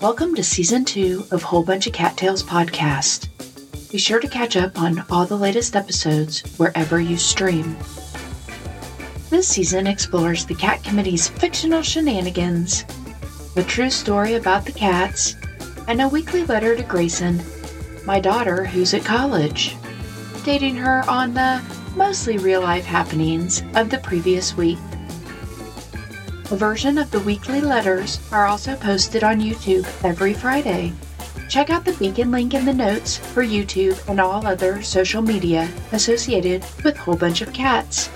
Welcome to season two of Whole Bunch of Cat Tails podcast. Be sure to catch up on all the latest episodes wherever you stream. This season explores the Cat Committee's fictional shenanigans, a true story about the cats, and a weekly letter to Gracen, my daughter who's at college, dating her on the mostly real life happenings of the previous week. A version of the weekly letters are also posted on YouTube every Friday. Check out the beacon link in the notes for YouTube and all other social media associated with Whole Bunch of Cats.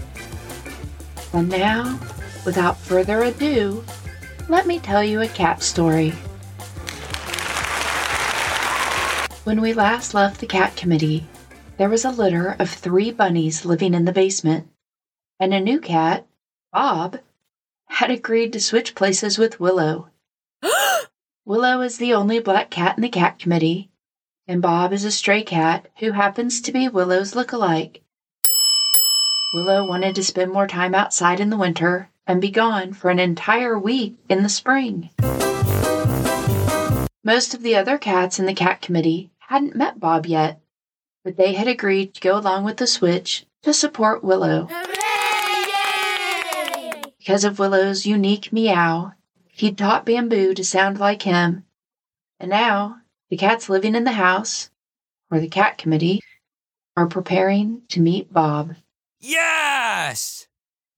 And now, without further ado, let me tell you a cat story. When we last left the cat committee, there was a litter of three bunnies living in the basement, and a new cat, Bob, had agreed to switch places with Willow. Willow is the only black cat in the cat committee, and Bob is a stray cat who happens to be Willow's look-alike. Willow wanted to spend more time outside in the winter and be gone for an entire week in the spring. Most of the other cats in the cat committee hadn't met Bob yet, but they had agreed to go along with the switch to support Willow. Because of Willow's unique meow, he'd taught Bamboo to sound like him. And now, the cats living in the house, or the cat committee, are preparing to meet Bob. Yes!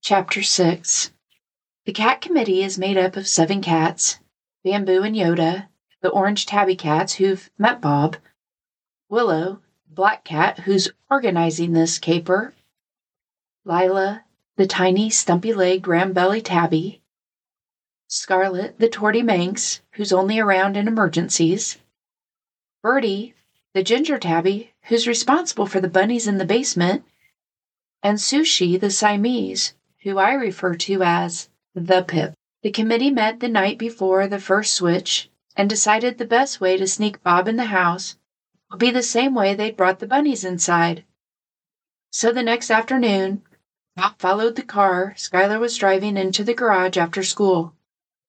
Chapter 6 The cat committee is made up of seven cats Bamboo and Yoda, the orange tabby cats who've met Bob, Willow, black cat who's organizing this caper, Lila, the tiny, stumpy legged ram belly tabby, Scarlet, the torty manx, who's only around in emergencies, Bertie, the ginger tabby, who's responsible for the bunnies in the basement, and Sushi, the Siamese, who I refer to as the Pip. The committee met the night before the first switch and decided the best way to sneak Bob in the house would be the same way they'd brought the bunnies inside. So the next afternoon, Bob followed the car Skylar was driving into the garage after school.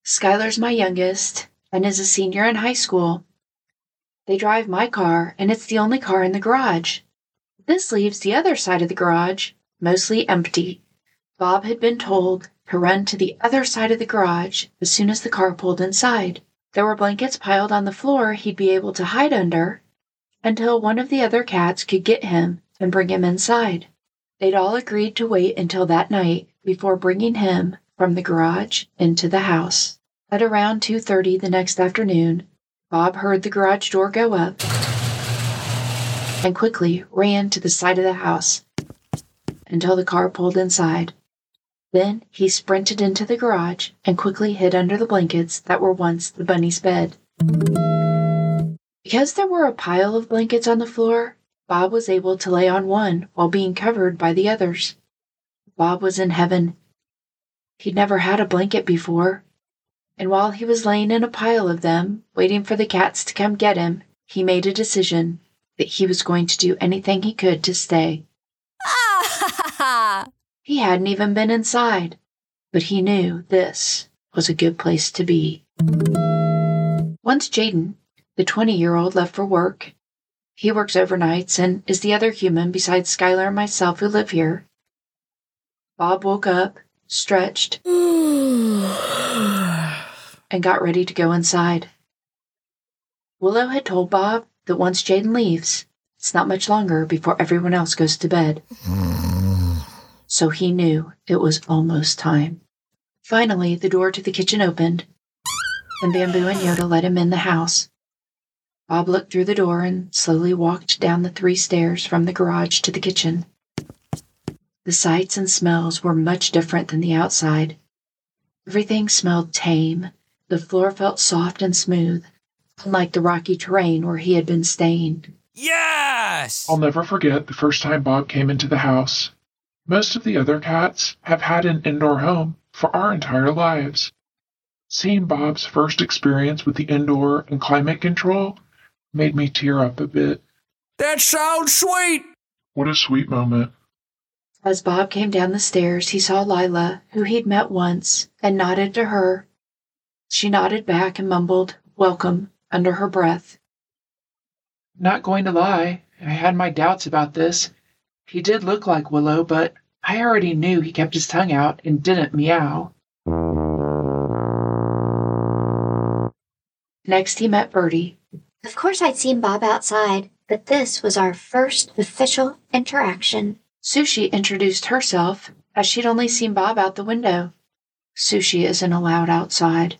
Skylar's my youngest and is a senior in high school. They drive my car, and it's the only car in the garage. This leaves the other side of the garage mostly empty. Bob had been told to run to the other side of the garage as soon as the car pulled inside. There were blankets piled on the floor he'd be able to hide under until one of the other cats could get him and bring him inside. They'd all agreed to wait until that night before bringing him from the garage into the house. At around 2:30 the next afternoon, Bob heard the garage door go up and quickly ran to the side of the house until the car pulled inside. Then he sprinted into the garage and quickly hid under the blankets that were once the bunny's bed. Because there were a pile of blankets on the floor, Bob was able to lay on one while being covered by the others. Bob was in heaven. He'd never had a blanket before, and while he was laying in a pile of them, waiting for the cats to come get him, he made a decision that he was going to do anything he could to stay. He hadn't even been inside, but he knew this was a good place to be. Once Jaden, the 20 year old, left for work, he works overnights and is the other human besides Skylar and myself who live here. Bob woke up, stretched, and got ready to go inside. Willow had told Bob that once Jaden leaves, it's not much longer before everyone else goes to bed. So he knew it was almost time. Finally, the door to the kitchen opened, and Bamboo and Yoda let him in the house. Bob looked through the door and slowly walked down the three stairs from the garage to the kitchen. The sights and smells were much different than the outside. Everything smelled tame. The floor felt soft and smooth, unlike the rocky terrain where he had been staying. Yes! I'll never forget the first time Bob came into the house. Most of the other cats have had an indoor home for our entire lives. Seeing Bob's first experience with the indoor and climate control made me tear up a bit. That sounds sweet! What a sweet moment. As Bob came down the stairs, he saw Lila, who he'd met once, and nodded to her. She nodded back and mumbled, welcome under her breath. Not going to lie, I had my doubts about this. He did look like Willow, but I already knew he kept his tongue out and didn't meow. Next, he met Bertie. Of course, I'd seen Bob outside, but this was our first official interaction. Sushi introduced herself as she'd only seen Bob out the window. Sushi isn't allowed outside.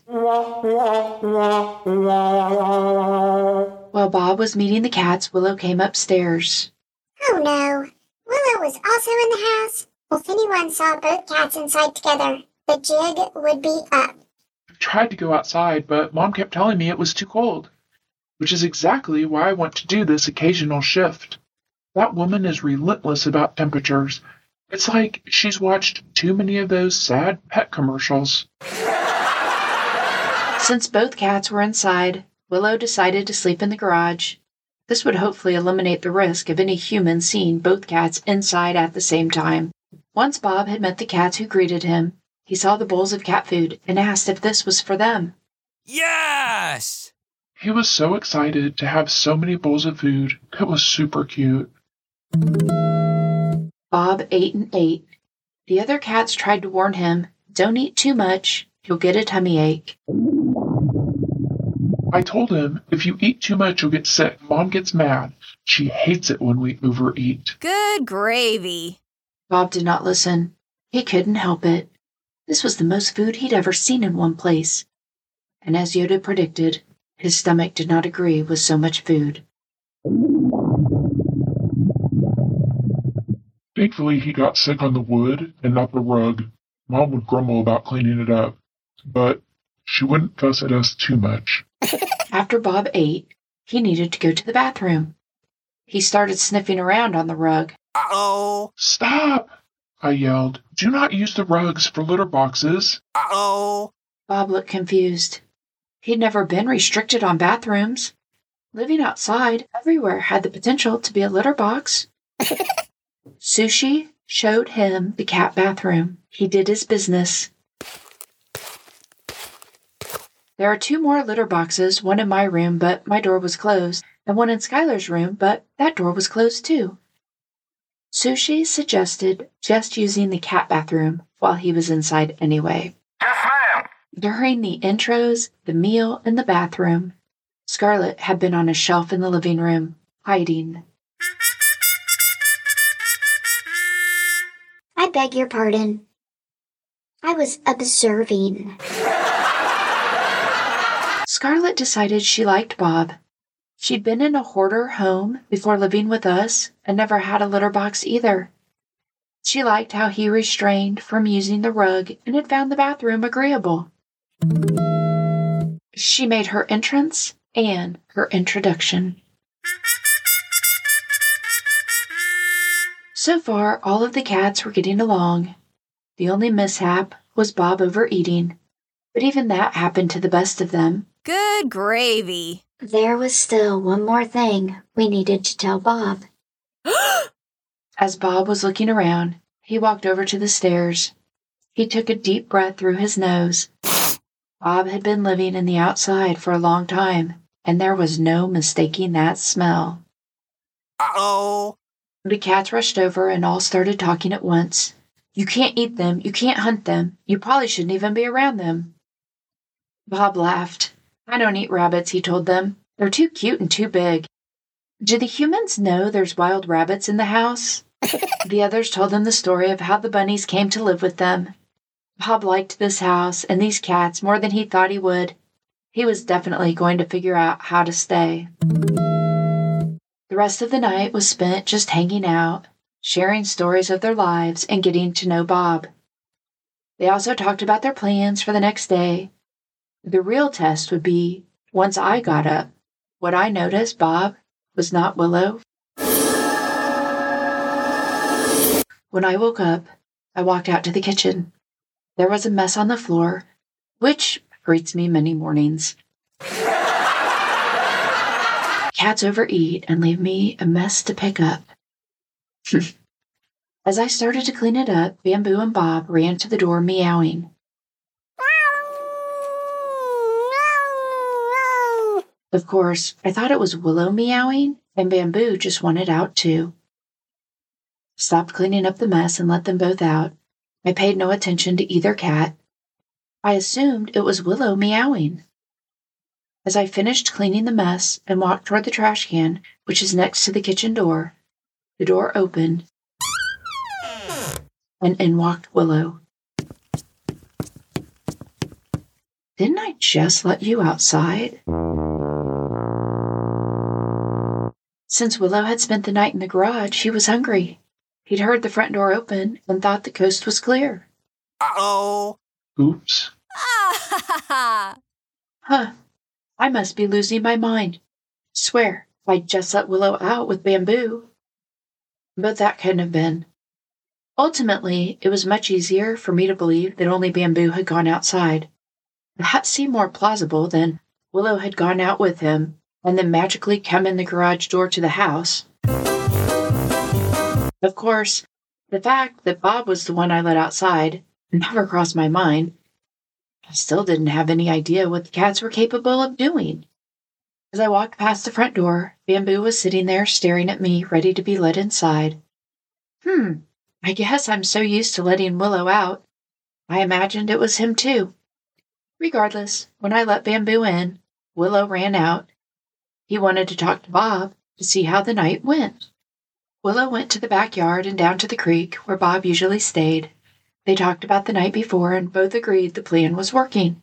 While Bob was meeting the cats, Willow came upstairs. Oh no. Willow was also in the house. If anyone saw both cats inside together, the jig would be up. I tried to go outside, but Mom kept telling me it was too cold, which is exactly why I want to do this occasional shift. That woman is relentless about temperatures. It's like she's watched too many of those sad pet commercials. Since both cats were inside, Willow decided to sleep in the garage. This would hopefully eliminate the risk of any human seeing both cats inside at the same time. Once Bob had met the cats who greeted him, he saw the bowls of cat food and asked if this was for them. Yes! He was so excited to have so many bowls of food. It was super cute. Bob ate and ate. The other cats tried to warn him, don't eat too much, you'll get a tummy ache. I told him if you eat too much, you'll get sick. Mom gets mad. She hates it when we overeat. Good gravy. Bob did not listen. He couldn't help it. This was the most food he'd ever seen in one place. And as Yoda predicted, his stomach did not agree with so much food. Thankfully, he got sick on the wood and not the rug. Mom would grumble about cleaning it up, but she wouldn't fuss at us too much. After Bob ate, he needed to go to the bathroom. He started sniffing around on the rug. Uh oh. Stop! I yelled. Do not use the rugs for litter boxes. Uh oh. Bob looked confused. He'd never been restricted on bathrooms. Living outside everywhere had the potential to be a litter box. Sushi showed him the cat bathroom. He did his business. There are two more litter boxes, one in my room, but my door was closed, and one in Skylar's room, but that door was closed too. Sushi suggested just using the cat bathroom while he was inside anyway. During the intros, the meal, and the bathroom, Scarlet had been on a shelf in the living room, hiding. I beg your pardon. I was observing. Scarlet decided she liked Bob. She'd been in a hoarder home before living with us and never had a litter box either. She liked how he restrained from using the rug and had found the bathroom agreeable. She made her entrance and her introduction. So far, all of the cats were getting along. The only mishap was Bob overeating, but even that happened to the best of them. Good gravy. There was still one more thing we needed to tell Bob. As Bob was looking around, he walked over to the stairs. He took a deep breath through his nose. Bob had been living in the outside for a long time, and there was no mistaking that smell. Uh oh. The cats rushed over and all started talking at once. You can't eat them. You can't hunt them. You probably shouldn't even be around them. Bob laughed. I don't eat rabbits, he told them. They're too cute and too big. Do the humans know there's wild rabbits in the house? the others told them the story of how the bunnies came to live with them. Bob liked this house and these cats more than he thought he would. He was definitely going to figure out how to stay. The rest of the night was spent just hanging out, sharing stories of their lives, and getting to know Bob. They also talked about their plans for the next day. The real test would be once I got up. what I noticed Bob was not Willow? When I woke up, I walked out to the kitchen. There was a mess on the floor, which greets me many mornings. Cats overeat and leave me a mess to pick up. As I started to clean it up, Bamboo and Bob ran to the door meowing. Of course, I thought it was Willow meowing, and Bamboo just wanted out too. Stopped cleaning up the mess and let them both out. I paid no attention to either cat. I assumed it was Willow meowing. As I finished cleaning the mess and walked toward the trash can, which is next to the kitchen door, the door opened and in walked Willow. Didn't I just let you outside? Since Willow had spent the night in the garage, she was hungry. He'd heard the front door open and thought the coast was clear. Uh-oh. Oops. Ah, ha, ha, ha. Huh. I must be losing my mind. Swear, if I just let Willow out with bamboo. But that couldn't have been. Ultimately, it was much easier for me to believe that only bamboo had gone outside. That seemed more plausible than Willow had gone out with him and then magically come in the garage door to the house. Of course, the fact that Bob was the one I let outside never crossed my mind. I still didn't have any idea what the cats were capable of doing. As I walked past the front door, Bamboo was sitting there staring at me, ready to be let inside. Hmm, I guess I'm so used to letting Willow out. I imagined it was him too. Regardless, when I let Bamboo in, Willow ran out. He wanted to talk to Bob to see how the night went. Willow went to the backyard and down to the creek where Bob usually stayed. They talked about the night before and both agreed the plan was working.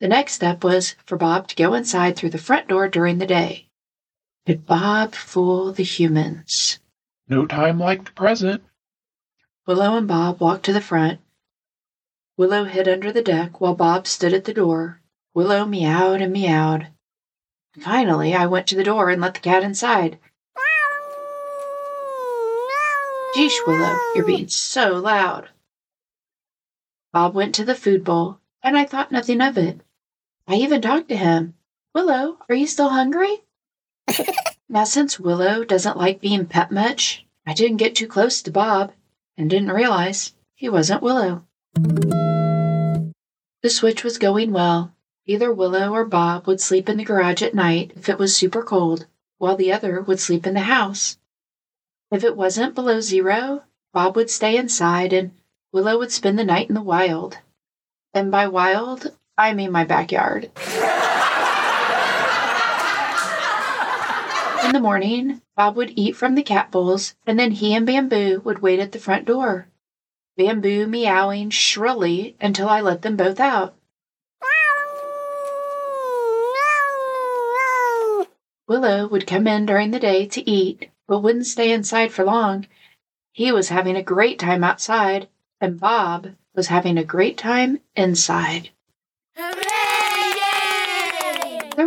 The next step was for Bob to go inside through the front door during the day. Could Bob fool the humans? No time like the present. Willow and Bob walked to the front. Willow hid under the deck while Bob stood at the door. Willow meowed and meowed. Finally, I went to the door and let the cat inside. Geesh, Willow, you're being so loud. Bob went to the food bowl, and I thought nothing of it. I even talked to him. Willow, are you still hungry? now, since Willow doesn't like being pet much, I didn't get too close to Bob and didn't realize he wasn't Willow. The switch was going well. Either Willow or Bob would sleep in the garage at night if it was super cold, while the other would sleep in the house. If it wasn't below zero, Bob would stay inside and Willow would spend the night in the wild. And by wild, I mean my backyard. In the morning, Bob would eat from the cat bowls, and then he and Bamboo would wait at the front door. Bamboo meowing shrilly until I let them both out. Willow would come in during the day to eat, but wouldn't stay inside for long. He was having a great time outside, and Bob was having a great time inside. There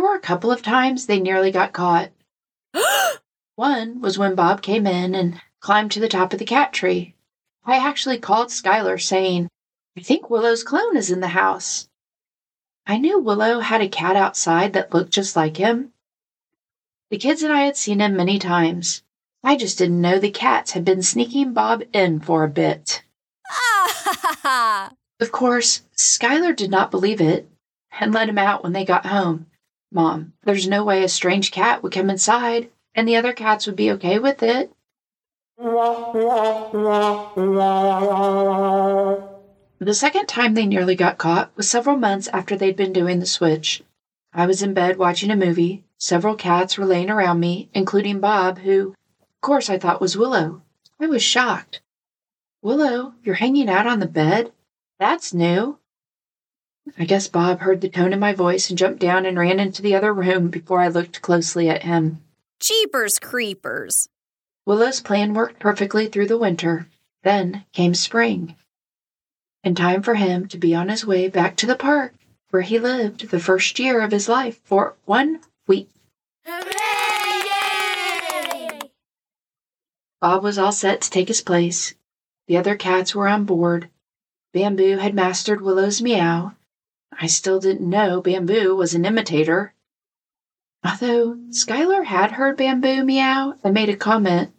were a couple of times they nearly got caught. One was when Bob came in and climbed to the top of the cat tree. I actually called Skylar saying, I think Willow's clone is in the house. I knew Willow had a cat outside that looked just like him. The kids and I had seen him many times. I just didn't know the cats had been sneaking Bob in for a bit. Ah. Of course, Skylar did not believe it and let him out when they got home. Mom, there's no way a strange cat would come inside and the other cats would be okay with it. The second time they nearly got caught was several months after they'd been doing the switch. I was in bed watching a movie. Several cats were laying around me, including Bob, who, of course, I thought was Willow. I was shocked. Willow, you're hanging out on the bed? That's new. I guess Bob heard the tone in my voice and jumped down and ran into the other room before I looked closely at him. Jeepers creepers. Willow's plan worked perfectly through the winter. Then came spring. And time for him to be on his way back to the park where he lived the first year of his life for one week. Bob was all set to take his place. The other cats were on board. Bamboo had mastered Willow's meow. I still didn't know Bamboo was an imitator. Although Skylar had heard Bamboo meow and made a comment.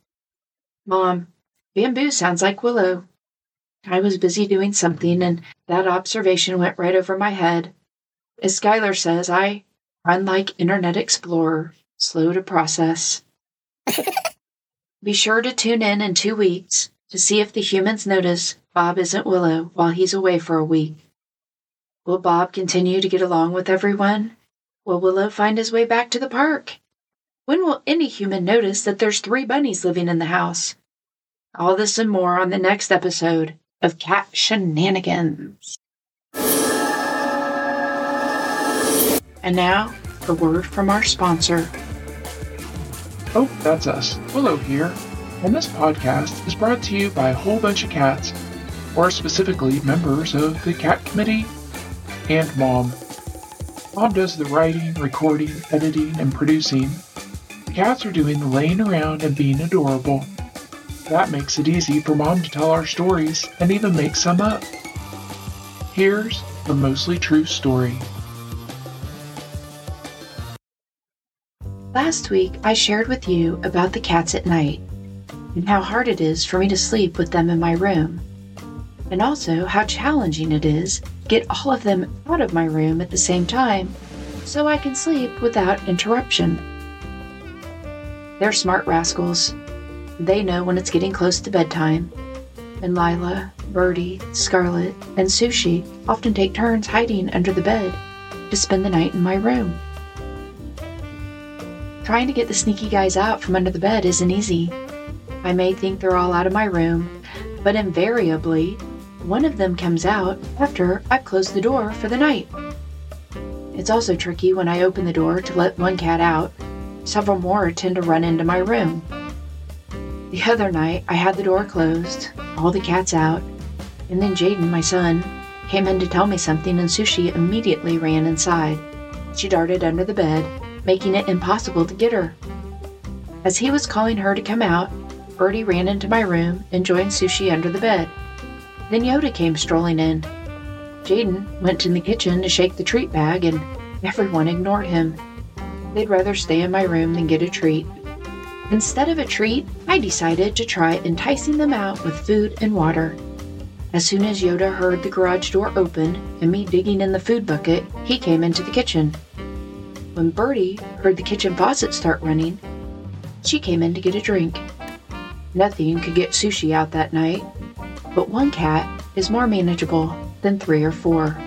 Mom, Bamboo sounds like Willow. I was busy doing something, and that observation went right over my head. As Skylar says, I run like Internet Explorer, slow to process. Be sure to tune in in two weeks to see if the humans notice Bob isn't Willow while he's away for a week. Will Bob continue to get along with everyone? Will Willow find his way back to the park? When will any human notice that there's three bunnies living in the house? All this and more on the next episode of Cat Shenanigans. And now, a word from our sponsor. Oh, that's us, Willow here. And this podcast is brought to you by a whole bunch of cats, or specifically members of the Cat Committee and Mom. Mom does the writing, recording, editing, and producing. The cats are doing the laying around and being adorable. That makes it easy for Mom to tell our stories and even make some up. Here's the mostly true story. Last week, I shared with you about the cats at night and how hard it is for me to sleep with them in my room, and also how challenging it is to get all of them out of my room at the same time so I can sleep without interruption. They're smart rascals. They know when it's getting close to bedtime, and Lila, Bertie, Scarlet, and Sushi often take turns hiding under the bed to spend the night in my room. Trying to get the sneaky guys out from under the bed isn't easy. I may think they're all out of my room, but invariably, one of them comes out after I've closed the door for the night. It's also tricky when I open the door to let one cat out. Several more tend to run into my room. The other night, I had the door closed, all the cats out, and then Jaden, my son, came in to tell me something, and Sushi immediately ran inside. She darted under the bed, making it impossible to get her. As he was calling her to come out, Bertie ran into my room and joined Sushi under the bed. Then Yoda came strolling in. Jaden went in the kitchen to shake the treat bag, and everyone ignored him. They'd rather stay in my room than get a treat. Instead of a treat, I decided to try enticing them out with food and water. As soon as Yoda heard the garage door open and me digging in the food bucket, he came into the kitchen. When Bertie heard the kitchen faucet start running, she came in to get a drink. Nothing could get Sushi out that night, but one cat is more manageable than three or four.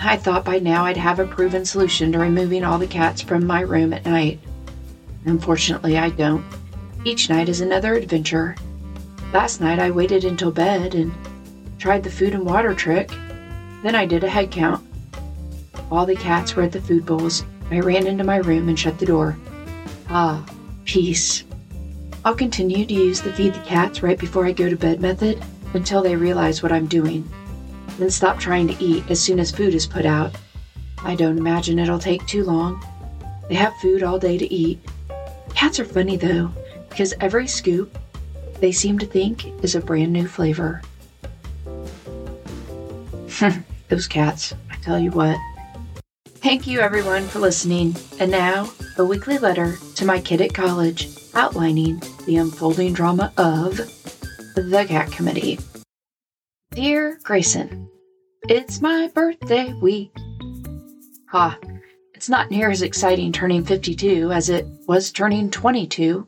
I thought by now I'd have a proven solution to removing all the cats from my room at night. Unfortunately, I don't. Each night is another adventure. Last night I waited until bed and tried the food and water trick. Then I did a head count. All the cats were at the food bowls. I ran into my room and shut the door. Ah, peace. I'll continue to use the feed the cats right before I go to bed method until they realize what I'm doing. Then stop trying to eat as soon as food is put out. I don't imagine it'll take too long. They have food all day to eat. Cats are funny though, because every scoop they seem to think is a brand new flavor. Those cats, I tell you what. Thank you everyone for listening. And now, a weekly letter to my kid at college outlining the unfolding drama of the Cat Committee. Dear Gracen, it's my birthday week. Ha, it's not near as exciting turning 52 as it was turning 22.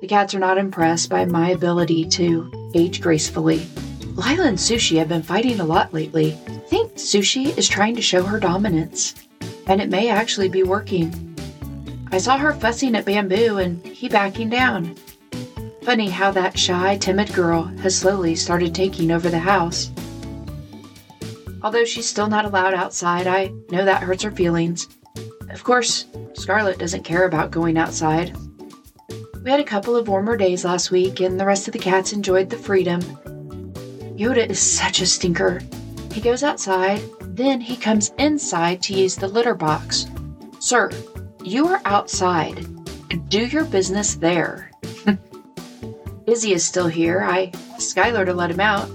the cats are not impressed by my ability to age gracefully. Lila and Sushi have been fighting a lot lately. Sushi is trying to show her dominance, and it may actually be working. I saw her fussing at Bamboo and he backing down. Funny how that shy, timid girl has slowly started taking over the house. Although she's still not allowed outside, I know that hurts her feelings. Of course, Scarlet doesn't care about going outside. We had a couple of warmer days last week, and the rest of the cats enjoyed the freedom. Yoda is such a stinker. He goes outside, then he comes inside to use the litter box. Sir, you are outside. Do your business there. Izzy is still here. I asked Skylar to let him out.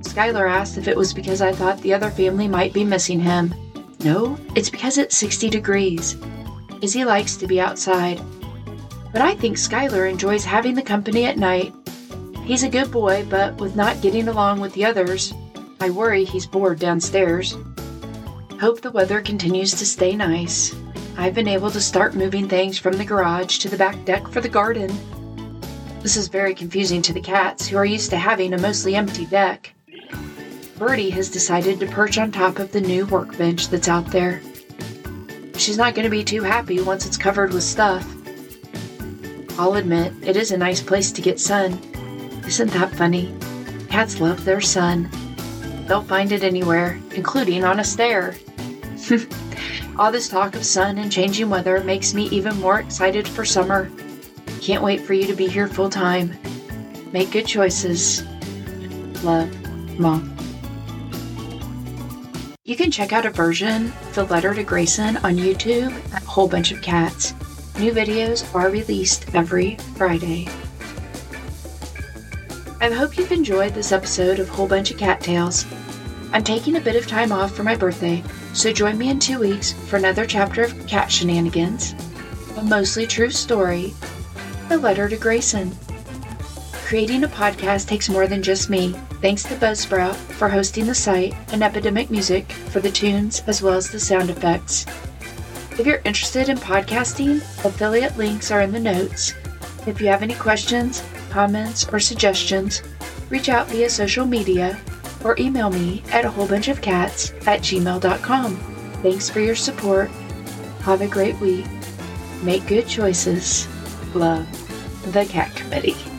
Skylar asked if it was because I thought the other family might be missing him. No, it's because it's 60 degrees. Izzy likes to be outside. But I think Skylar enjoys having the company at night. He's a good boy, but with not getting along with the others, I worry he's bored downstairs. Hope the weather continues to stay nice. I've been able to start moving things from the garage to the back deck for the garden. This is very confusing to the cats, who are used to having a mostly empty deck. Bertie has decided to perch on top of the new workbench that's out there. She's not going to be too happy once it's covered with stuff. I'll admit, it is a nice place to get sun. Isn't that funny? Cats love their sun. They'll find it anywhere, including on a stair. All this talk of sun and changing weather makes me even more excited for summer. Can't wait for you to be here full time. Make good choices. Love, Mom. You can check out a version of The Letter to Gracen on YouTube at Whole Bunch of Cats. New videos are released every Friday. I hope you've enjoyed this episode of Whole Bunch of Cat Tails. I'm taking a bit of time off for my birthday, so join me in two weeks for another chapter of cat shenanigans, a mostly true story, The Letter to Gracen. Creating a podcast takes more than just me. Thanks to Buzzsprout for hosting the site and Epidemic Music for the tunes as well as the sound effects. If you're interested in podcasting, affiliate links are in the notes. If you have any questions, comments, or suggestions, reach out via social media or email me at a whole bunch of cats at gmail.com. Thanks for your support. Have a great week. Make good choices. Love, the Cat Committee.